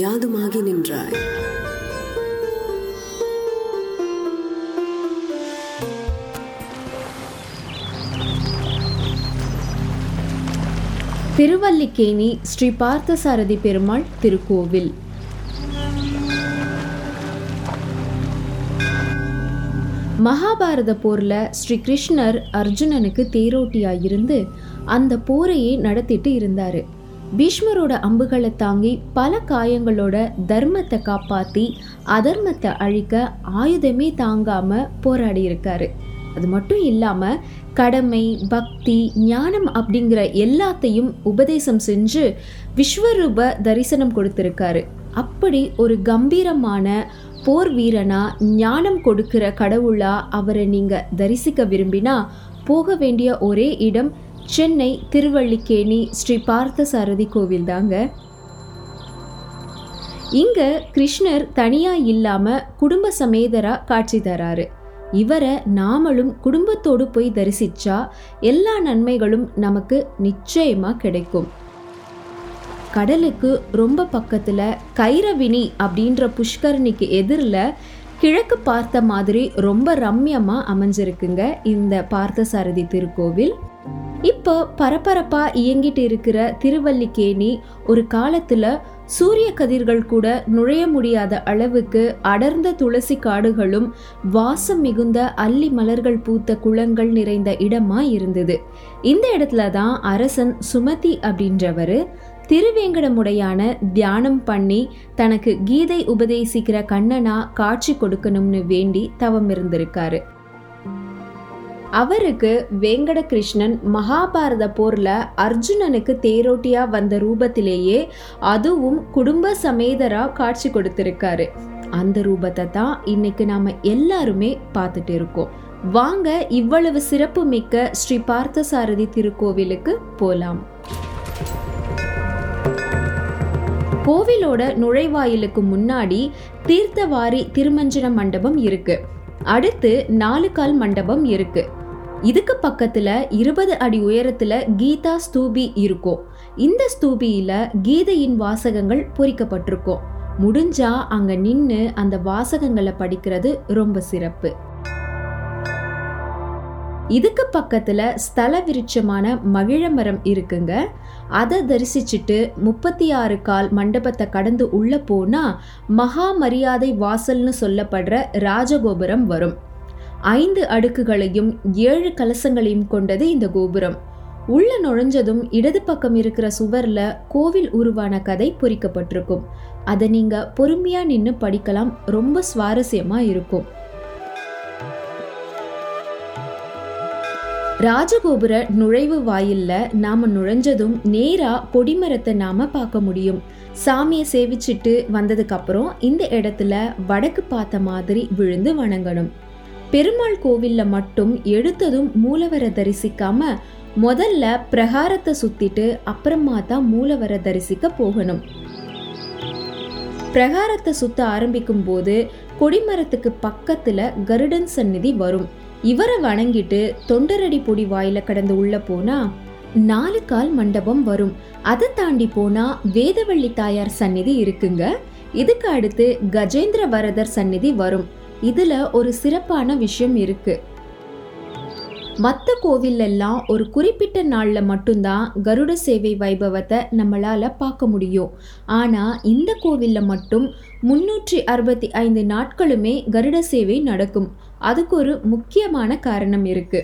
யாதுமாகி நின்றாய். திருவல்லிக்கேணி ஸ்ரீ பார்த்தசாரதி பெருமாள் திருக்கோவில். மகாபாரத போர்ல ஸ்ரீ கிருஷ்ணர் அர்ஜுனனுக்கு தேரோட்டியா இருந்து அந்த போரையே நடத்திட்டு இருந்தாரு. பீஷ்மரோட அம்புகளை தாங்கி பல காயங்களோட தர்மத்தை காப்பாத்தி அதர்மத்தை அழிக்க ஆயுதமே தாங்காம போராடி இருக்காரு அது மட்டும் இல்லாம கடமை பக்தி ஞானம் அப்படிங்கிற எல்லாத்தையும் உபதேசம் செஞ்சு விஸ்வரூப தரிசனம் கொடுத்திருக்காரு. அப்படி ஒரு கம்பீரமான போர் வீரனா ஞானம் கொடுக்கிற கடவுளா அவரை நீங்க தரிசிக்க விரும்பினா போக வேண்டிய ஒரே இடம் சென்னை திருவள்ளிக்கேணி ஸ்ரீ பார்த்தசாரதி கோவில் தாங்க. இங்க கிருஷ்ணர் தனியா இல்லாம குடும்ப சமேதரா காட்சி தராரு. இவரை நாமளும் குடும்பத்தோடு போய் தரிசிச்சா எல்லா நன்மைகளும் நமக்கு நிச்சயமா கிடைக்கும். கடலுக்கு ரொம்ப பக்கத்துல கைரவினி அப்படின்ற புஷ்கரணிக்கு எதிரில் கிழக்கு பார்த்த மாதிரி ரொம்ப ரம்யமா அமைஞ்சிருக்குங்க இந்த பார்த்தசாரதி திருக்கோவில். இப்போ பரபரப்பா இயங்கிட்டு இருக்கிற திருவல்லிக்கேணி ஒரு காலத்துல சூரிய கதிர்கள் கூட நுழைய முடியாத அளவுக்கு அடர்ந்த துளசி காடுகளும் வாசம் மிகுந்த அல்லி மலர்கள் பூத்த குளங்கள் நிறைந்த இடமா இருந்தது. இந்த இடத்துல தான் அரசன் சுமதி அப்படின்றவர் திருவேங்கடமுடையான தியானம் பண்ணி தனக்கு கீதை உபதேசிக்கிற கண்ணனா காட்சி கொடுக்கணும்னு வேண்டி தவம் இருந்திருக்காரு. அவருக்கு வேங்கட கிருஷ்ணன் மகாபாரத போர்ல அர்ஜுனனுக்கு தேரோட்டியா வந்த ரூபத்திலேயே அதுவும் குடும்ப சமேதரா காட்சி கொடுத்திருக்காரு. அந்த ரூபத்தை தான் இன்னைக்கு நாம எல்லாருமே பார்த்துட்டு இருக்கோம். வாங்க இவ்வளவு சிறப்பு மிக்க ஸ்ரீ பார்த்தசாரதி திருக்கோவிலுக்கு போலாம். கோவிலோட நுழைவாயிலுக்கு முன்னாடி தீர்த்தவாரி திருமஞ்சன மண்டபம் இருக்கு. அடுத்து நாலு கால் மண்டபம் இருக்கு. இதுக்கு பக்கத்துல இருபது அடி உயரத்துல கீதா ஸ்தூபி இருக்கும் இந்த ஸ்தூபியில கீதையின் வாசகங்கள் பொறிக்கப்பட்டிருக்கும் முடிஞ்சா அங்க நின்னு அந்த வாசகங்களை படிக்கிறது ரொம்ப சிறப்பு. இதுக்கு பக்கத்துல ஸ்தல விருட்சமான மகிழ மரம் இருக்குங்க. அதை தரிசிச்சுட்டு முப்பத்தி ஆறு கால் மண்டபத்தை கடந்து உள்ள போனா மகா மரியாதை வாசல்னு சொல்லப்படுற ராஜகோபுரம் வரும். ஐந்து அடுக்குகளையும் ஏழு கலசங்களையும் கொண்டது இந்த கோபுரம். உள்ள நுழைஞ்சதும் இடது பக்கம் இருக்கிற சுவர்ல கோவில் உருவான கதை பொறிக்கப்பட்டிருக்கும். அதை நீங்க பொறுமையா நின்று படிக்கலாம். ரொம்ப சுவாரஸ்யமா இருக்கும். ராஜகோபுர நுழைவு வாயில்ல நாம நுழைஞ்சதும் நேரா கொடிமரத்தை நாம பார்க்க முடியும். சாமியை சேவிச்சிட்டு வந்ததுக்கு அப்புறம் இந்த இடத்துல வடக்கு பார்த்த மாதிரி விழுந்து வணங்கணும். பெருமாள் கோவில்ல மட்டும் எடுத்ததும் மூலவரை தரிசிக்காம முதல்ல பிரகாரத்தை சுத்திட்டு அப்புறமா தான் மூலவரை தரிசிக்க போகணும். பிரகாரத்தை சுத்த ஆரம்பிக்கும் போது கொடிமரத்துக்கு பக்கத்துல கருடன் சந்நிதி வரும். இவரை வணங்கிட்டு தொண்டரடி பொடி வாயில கடந்து உள்ள போனா நாலு கால் மண்டபம் வரும். அதை தாண்டி போனா வேதவள்ளி தாயார் சந்நிதி இருக்குங்க. இதுக்கு அடுத்து கஜேந்திர வரதர் சந்நிதி வரும். இதுல ஒரு சிறப்பான விஷயம் இருக்கு. மற்ற கோவிலெல்லாம் ஒரு குறிப்பிட்ட நாளில் மட்டும்தான் கருட சேவை வைபவத்தை நம்மளால பார்க்க முடியும். ஆனால் இந்த கோவிலில் மட்டும் முன்னூற்றி அறுபத்தி ஐந்து நாட்களுமே கருட சேவை நடக்கும். அதுக்கு ஒரு முக்கியமான காரணம் இருக்கு.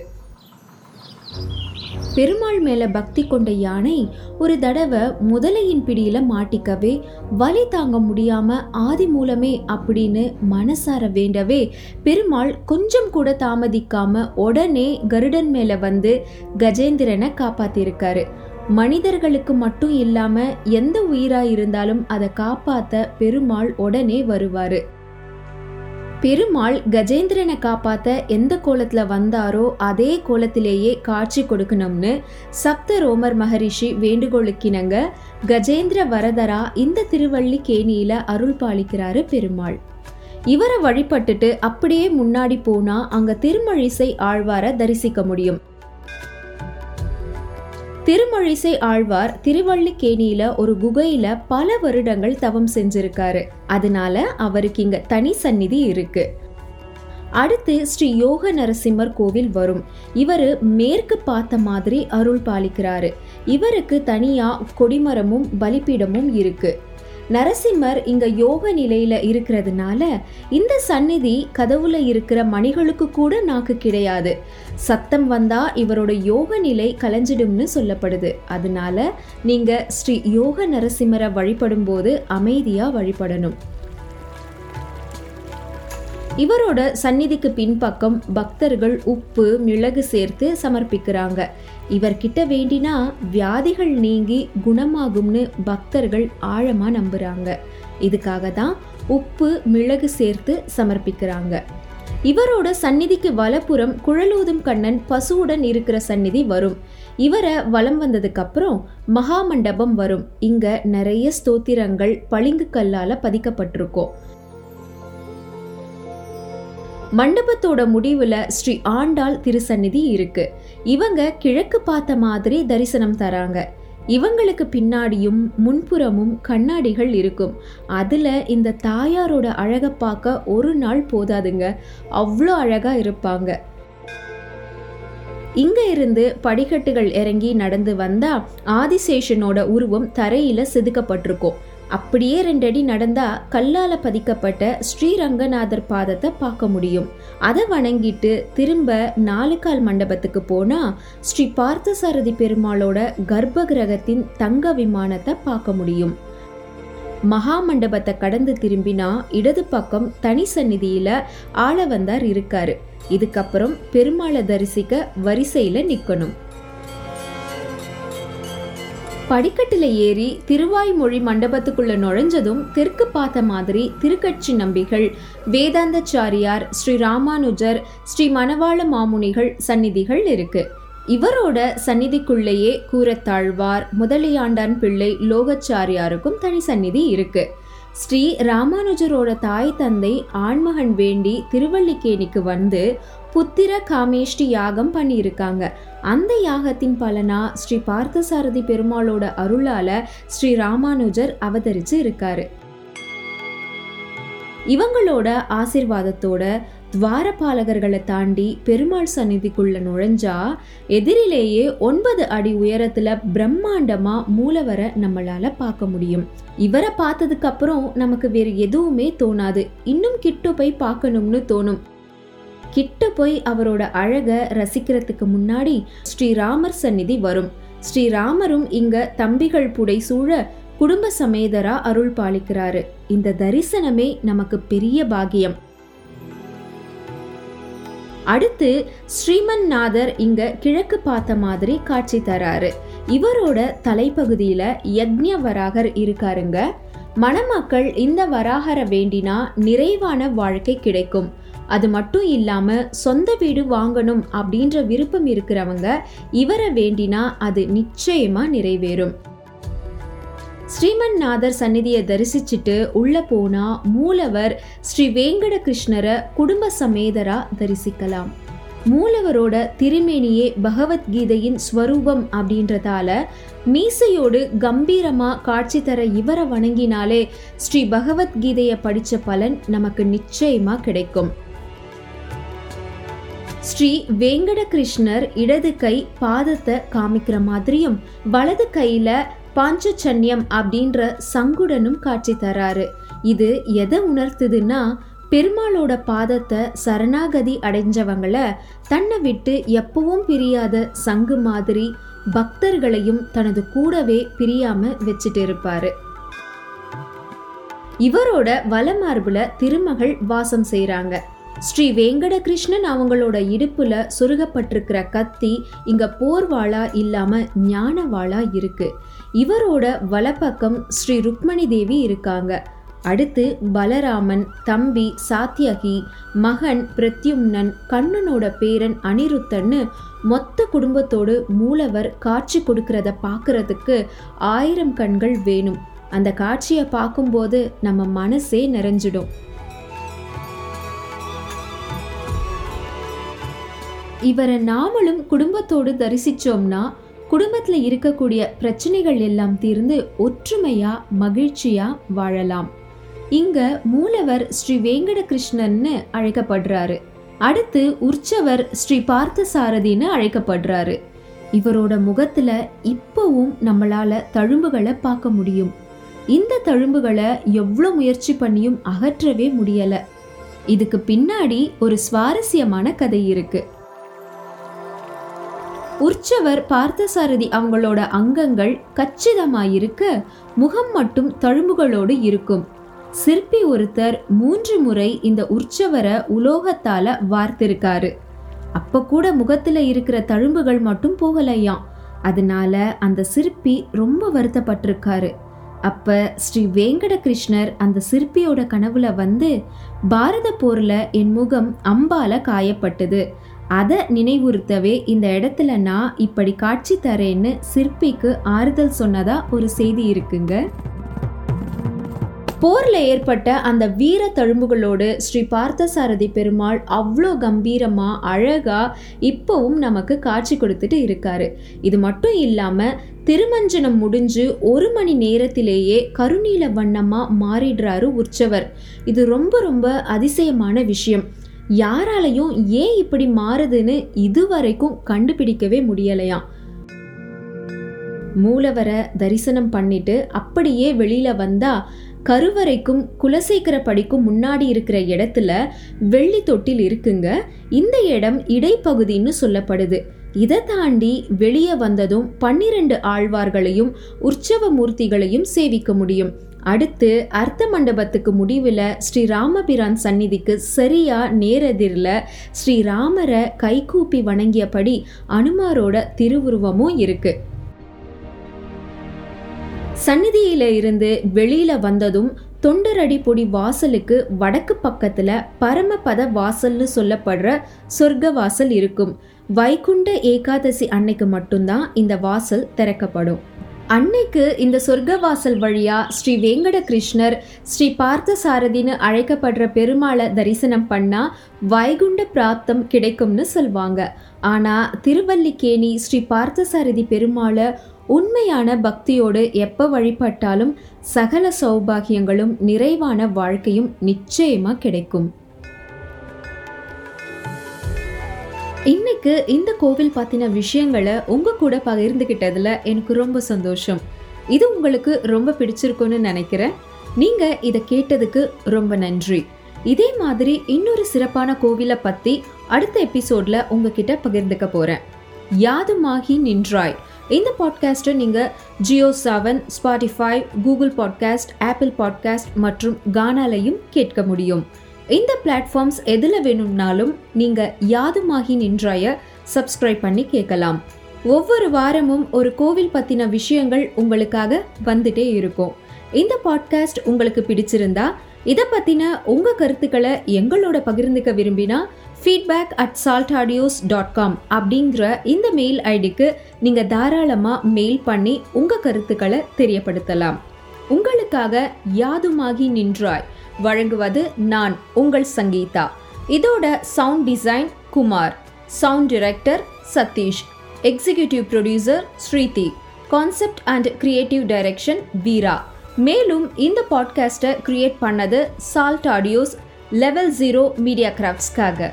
பெருமாள் மேல பக்தி கொண்ட யானை ஒரு தடவை முதலையின் பிடியில மாட்டிக்கவே வலி தாங்க முடியாம ஆதி மூலமே அப்படின்னு மனசார வேண்டவே பெருமாள் கொஞ்சம் கூட தாமதிக்காம உடனே கருடன் மேல வந்து கஜேந்திரனை காப்பாத்திருக்காரு. மனிதர்களுக்கு மட்டும் இல்லாம எந்த உயிரா இருந்தாலும் அதை காப்பாத்த பெருமாள் உடனே வருவாரு. பெருமாள் கஜேந்திரனை காப்பாத்த எந்த கோலத்துல வந்தாரோ அதே கோலத்திலேயே காட்சி கொடுக்கணும்னு சப்த ரோமர் மகரிஷி வேண்டுகோளுக்கினங்க கஜேந்திர வரதரா இந்த திருவள்ளி கேணியில அருள் பாலிக்கிறாரு பெருமாள். இவரை வழிபட்டுட்டு அப்படியே முன்னாடி போனா அங்க திருமழிசை ஆழ்வார தரிசிக்க முடியும். திருமழிசை ஆழ்வார் திருவள்ளிக்கேணியில ஒரு குகையில பல வருடங்கள் தவம் செஞ்சிருக்காரு. அதனால அவருக்கு இங்க தனி சந்நிதி இருக்கு. அடுத்து ஸ்ரீ யோக நரசிம்மர் கோவில் வரும். இவர் மேற்கு பார்த்த மாதிரி அருள் பாலிக்கிறாரு. இவருக்கு தனியா கொடிமரமும் பலிப்பீடமும் இருக்கு. நரசிம்மர் இங்க யோக நிலையில இருக்கிறதுனால இந்த சந்நிதி கதவுல இருக்கிற மணிகளுக்கு கூட நாக்கு கிடையாது. சத்தம் வந்தா இவரோட யோக நிலை கலைஞ்சிடும்னு சொல்லப்படுது. அதனால நீங்க ஸ்ரீ யோக நரசிம்மரை வழிபடும் போது அமைதியா வழிபடணும். இவரோட சந்நிதிக்கு பின்பக்கம் பக்தர்கள் உப்பு மிளகு சேர்த்து சமர்ப்பிக்கிறாங்க. இவர்கிட்ட வேண்டினா வியாதிகள் நீங்கி குணமாகும்னு பக்தர்கள் ஆழமா நம்புறாங்க. இதுக்காக தான் உப்பு மிளகு சேர்த்து சமர்ப்பிக்கிறாங்க. இவரோட சந்நிதிக்கு வலப்புறம் குழலூதும் கண்ணன் பசுவுடன் இருக்கிற சந்நிதி வரும். இவரை வலம் வந்ததுக்கு அப்புறம் மகாமண்டபம் வரும். இங்க நிறைய ஸ்தோத்திரங்கள் பளிங்கு கல்லால பதிக்கப்பட்டிருக்கும். மண்டபத்தோட முடிவுல ஸ்ரீ ஆண்டாள் திருசந்நிதி இருக்கு. இவங்க கிழக்கு பார்த்த மாதிரி தரிசனம் தராங்க. இவங்களுக்கு பின்னாடியும் முன்புறமும் கண்ணாடிகள் இருக்கும். அதுல இந்த தாயாரோட அழகை பார்க்க ஒரு நாள் போதாதுங்க. அவ்வளோ அழகா இருப்பாங்க. இங்க இருந்து படிக்கட்டுகள் இறங்கி நடந்து வந்தா ஆதிசேஷனோட உருவம் தரையில செதுக்கப்பட்டிருக்கும். அப்படியே ரெண்டடி நடந்தா கல்லால பதிக்கப்பட்ட ஸ்ரீரங்கநாதர் பாதத்தை பார்க்க முடியும். அதை வணங்கிட்டு திரும்ப நாலுகால் மண்டபத்துக்கு போனா ஸ்ரீ பார்த்தசாரதி பெருமாளோட கர்ப்ப கிரகத்தின் தங்க விமானத்தை பார்க்க முடியும். மகா மண்டபத்தை கடந்து திரும்பினா இடது பக்கம் தனி சந்நிதியில ஆளவந்தார் இருக்காரு. இதுக்கப்புறம் பெருமாளை தரிசிக்க வரிசையில நிக்கணும். படிக்கட்டுல ஏறி திருவாய்மொழி மண்டபத்துக்குள்ள நுழைஞ்சதும் தெற்கு பார்த்த மாதிரி திருக்கட்சி நம்பிகள் வேதாந்தச்சாரியார் ஸ்ரீ ராமானுஜர் ஸ்ரீ மணவாள மாமுனிகள் சந்நிதிகள் இருக்கு. இவரோட சந்நிதிக்குள்ளேயே கூரத்தாழ்வார் முதலியாண்டான் பிள்ளை லோகச்சாரியாருக்கும் தனி சந்நிதி இருக்கு. ஸ்ரீ ராமானுஜரோட தாய் தந்தை ஆண்மகன் வேண்டி திருவல்லிக்கேணிக்கு வந்து புத்திர காமேஷ்டி யாகம் பண்ணியிருக்காங்க. அந்த யாகத்தின் பலனா ஸ்ரீ பார்த்தசாரதி பெருமாளோட அருளால ஸ்ரீ ராமானுஜர் அவதரிச்சு இருக்காரு. இவங்களோட ஆசிர்வாதத்தோட துவாரபாலகர்களை தாண்டி பெருமாள் சந்நிதிக்குள்ள நுழைஞ்சா எதிரிலேயே ஒன்பது அடி உயரத்துல பிரம்மாண்டமா மூலவரை நம்மளால பார்க்க முடியும். இவரை பார்த்ததுக்கு அப்புறம் நமக்கு வேறு எதுவுமே தோணாது. இன்னும் கிட்ட போய் பார்க்கணும்னு தோணும். கிட்ட போய் அவரோட அழக ரசிக்கிறதுக்கு முன்னாடி ஸ்ரீராமர் சந்நிதி வரும். ஸ்ரீராமரும் இங்க தம்பிகள் புடை சூழ குடும்ப சமேதரா அருள் பாலிக்கிறாரு. இந்த தரிசனமே நமக்கு பெரிய பாகியம் அடுத்து ஸ்ரீமன் நாதர் இங்க கிழக்கு பார்த்த மாதிரி காட்சி தராரு. இவரோட தலைப்பகுதியில யக்ஞ வராகர் இருக்காருங்க. மணமக்கள் இந்த வராகரை வேண்டினா நிறைவான வாழ்க்கை கிடைக்கும். அது மட்டும் இல்லாம சொந்த வீடு வாங்கணும் அப்படின்ற விருப்பம் இருக்கிறவங்க இவரை வேண்டினா அது நிச்சயமா நிறைவேறும். ஸ்ரீமன் நாதர் சந்நிதியை தரிசிச்சுட்டு உள்ள போனா மூலவர் ஸ்ரீ வேங்கட கிருஷ்ணரை குடும்ப சமேதரா தரிசிக்கலாம். மூலவரோட திருமேனியே பகவத்கீதையின் ஸ்வரூபம் அப்படின்றதால மீசையோடு கம்பீரமா காட்சி தர இவரை வணங்கினாலே ஸ்ரீ பகவத்கீதையை படிச்ச பலன் நமக்கு நிச்சயமா கிடைக்கும். ஸ்ரீ வேங்கட கிருஷ்ணர் இடது கை பாதத்தை காமிக்கிற மாதிரியும் வலது கையில பாஞ்சச்சன்யம் அப்படின்ற சங்குடனும் காட்சி தராரு. இது எதை உணர்த்துதுன்னா பெருமாளோட பாதத்தை சரணாகதி அடைஞ்சவங்கள தன்னை விட்டு எப்பவும் பிரியாத சங்கு மாதிரி பக்தர்களையும் தனது கூடவே பிரியாம வச்சுட்டு இருப்பாரு. இவரோட வலமார்புல திருமகள் வாசம் செய்கிறாங்க ஸ்ரீ வெங்கடகிருஷ்ணன் அவங்களோட இடுப்புல சொருகப்பட்டிருக்கிற கத்தி இங்க போர்வாளா இல்லாம ஞானவாளா இருக்கு. இவரோட வலப்பக்கம் ஸ்ரீ ருக்மணி தேவி இருக்காங்க. அடுத்து பலராமன் தம்பி சாத்தியகி மகன் பிரத்யும்னன் கண்ணனோட பேரன் அனிருத்தன்னு மொத்த குடும்பத்தோடு மூலவர் காட்சி கொடுக்கறத பார்க்கறதுக்கு ஆயிரம் கண்கள் வேணும். அந்த காட்சியை பார்க்கும்போது நம்ம மனசே நிறைஞ்சிடும். இவரை நாமளும் குடும்பத்தோடு தரிசிச்சோம்னா குடும்பத்தில் இருக்கக்கூடிய பிரச்சனைகள் எல்லாம் தீர்ந்து ஒற்றுமையா மகிழ்ச்சியா வாழலாம். இங்க மூலவர் ஸ்ரீ வேங்கட கிருஷ்ணன்னு அழைக்கப்படுறாரு. அடுத்து உற்சவர் ஸ்ரீ பார்த்த சாரதின்னு அழைக்கப்படுறாரு. இவரோட முகத்துல இப்பவும் நம்மளால தழும்புகளை பார்க்க முடியும். இந்த தழும்புகளை எவ்வளோ முயற்சி பண்ணியும் அகற்றவே முடியல. இதுக்கு பின்னாடி ஒரு சுவாரஸ்யமான கதை இருக்குது உற்சவர் பார்த்தசாரதி அவங்களோட அங்கங்கள் கச்சிதமாயிருக்க முகம் மட்டும் தழும்புகளோடு இருக்கும். சிற்பி ஒருத்தர் மூன்று முறை இந்த உற்சவரை உலோகத்தால வார்த்திருக்காரு. அப்ப கூட முகத்துல இருக்கிற தழும்புகள் மட்டும் போகலையாம் அதனால அந்த சிற்பி ரொம்ப வருத்தப்பட்டிருக்காரு. அப்ப ஸ்ரீ வேங்கட கிருஷ்ணர் அந்த சிற்பியோட கனவுல வந்து பாரத போர்ல என் முகம் அம்பால காயப்பட்டது. அதை நினைவுறுத்தவே இந்த இடத்துல நான் இப்படி காட்சி தரேன்னு சிற்பிக்கு ஆறுதல் சொன்னதா ஒரு செய்தி இருக்குங்க. போர்ல ஏற்பட்ட அந்த வீர தழும்புகளோடு ஸ்ரீ பார்த்தசாரதி பெருமாள் அவ்வளோ கம்பீரமா அழகா இப்பவும் நமக்கு காட்சி கொடுத்துட்டு இருக்காரு. இது மட்டும் இல்லாம திருமஞ்சனம் முடிஞ்சு ஒரு மணி நேரத்திலேயே கருநீல வண்ணமா மாறிடுறாரு உற்சவர். இது ரொம்ப ரொம்ப அதிசயமான விஷயம். யாராலையும் ஏன் இப்படி மாறுதுன்னு இதுவரைக்கும் கண்டுபிடிக்கவே முடியலையாம் மூலவரை தரிசனம் பண்ணிட்டு அப்படியே வெளியில வந்தா கருவறைக்கும் குலசேகர படிக்கும் முன்னாடி இருக்கிற இடத்துல வெள்ளி தொட்டில் இருக்குங்க. இந்த இடம் இடைப்பகுதின்னு சொல்லப்படுது. இதை தாண்டி வெளியே வந்ததும் பன்னிரண்டு ஆழ்வார்களையும் உற்சவ மூர்த்திகளையும் சேவிக்க முடியும். அடுத்து அர்த்த மண்டபத்துக்கு முடிவில் ஸ்ரீ ராமபிரான் சந்நிதிக்கு சரியா நேரெதிரில் ஸ்ரீ ராமரை கைகூப்பி வணங்கியபடி அனுமாரோட திருவுருவமும் இருக்கு. சந்நிதியில இருந்து வெளியில வந்ததும் தொண்டரடி பொடி வாசலுக்கு வடக்கு பக்கத்துல பரமபத வாசல்னு சொல்லப்படுற சொர்க்க வாசல் இருக்கும். வைகுண்ட ஏகாதசி அன்னைக்கு மட்டும்தான் இந்த வாசல் திறக்கப்படும். அன்னைக்கு இந்த சொர்க்க வாசல் வழியா ஸ்ரீ வேங்கட கிருஷ்ணர் ஸ்ரீ பார்த்த சாரதின்னு அழைக்கப்படுற பெருமாளை தரிசனம் பண்ணா வைகுண்ட பிராப்தம் கிடைக்கும்னு சொல்வாங்க. ஆனா திருவல்லிக்கேணி ஸ்ரீ பார்த்தசாரதி பெருமாளை உண்மையான பக்தியோடு எப்போ வழிபட்டாலும் சகல சௌபாகியங்களும் நிறைவான வாழ்க்கையும் நிச்சயமா கிடைக்கும். இன்னைக்கு இந்த கோவில் பார்த்தின விஷயங்களை உங்க கூட பகிர்ந்துகிட்டதுல எனக்கு ரொம்ப சந்தோஷம். இது உங்களுக்கு ரொம்ப பிடிச்சிருக்கும்னு நினைக்கிறேன். நீங்க இதை கேட்டதுக்கு ரொம்ப நன்றி. இதே மாதிரி இன்னொரு சிறப்பான கோவிலை பத்தி அடுத்த எபிசோட்ல உங்ககிட்ட பகிர்ந்துக்க போறேன். யாதுமாகி நின்றாய். இந்த பாட்காஸ்ட்டை நீங்கள் Jio Saavn Spotify Google podcast Apple podcast மற்றும் கானாலையும் கேட்க முடியும். இந்த பிளாட்ஃபார்ம்ஸ் எதில் வேணும்னாலும் நீங்கள் யாதுமாகி நின்றாய சப்ஸ்கிரைப் பண்ணி கேட்கலாம். ஒவ்வொரு வாரமும் ஒரு கோவில் பற்றின விஷயங்கள் உங்களுக்காக வந்துட்டே இருக்கும். இந்த பாட்காஸ்ட் உங்களுக்கு பிடிச்சிருந்தா இதை பற்றின உங்கள் கருத்துக்களை எங்களோட பகிர்ந்துக்க விரும்பினா feedback at Salt audios dot com அப்படிங்கிற இந்த மெயில் ஐடிக்கு நீங்கள் தாராளமாக மெயில் பண்ணி உங்கள் கருத்துக்களை தெரியப்படுத்தலாம். உங்களுக்காக யாதுமாகி நின்றாய்? வழங்குவது நான் உங்கள் சங்கீதா. இதோட sound design Kumar. Sound director Sathish. Executive producer Sridhi. Concept and creative direction Veera. மேலும் இந்த பாட்காஸ்ட்டை கிரியேட் பண்ணது Salt audios level zero media கிராஃப்ட்ஸ்க்காக